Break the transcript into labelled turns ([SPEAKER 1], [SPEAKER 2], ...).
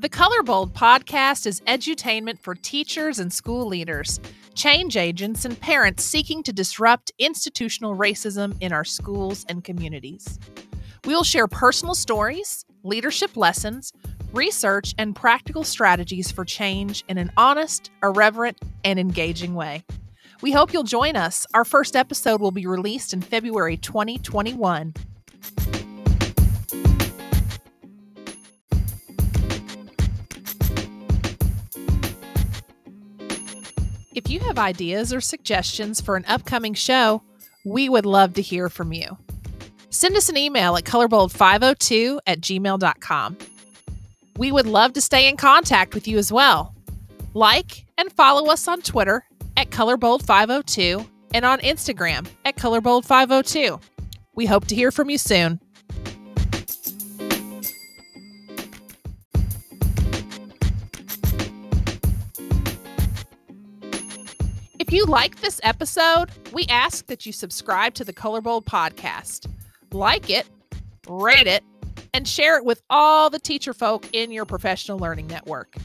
[SPEAKER 1] The Color Bold podcast is edutainment for teachers and school leaders, change agents, and parents seeking to disrupt institutional racism in our schools and communities. We will share personal stories, leadership lessons, research, and practical strategies for change in an honest, irreverent, and engaging way. We hope you'll join us. Our first episode will be released in February 2021. If you have ideas or suggestions for an upcoming show, we would love to hear from you. Send us an email at colorbold502 at gmail.com. We would love to stay in contact with you as well. Like and follow us on Twitter at colorbold502 and on Instagram at colorbold502. We hope to hear from you soon. If you like this episode, we ask that you subscribe to the Colorbold podcast, like it, rate it, and share it with all the teacher folk in your professional learning network.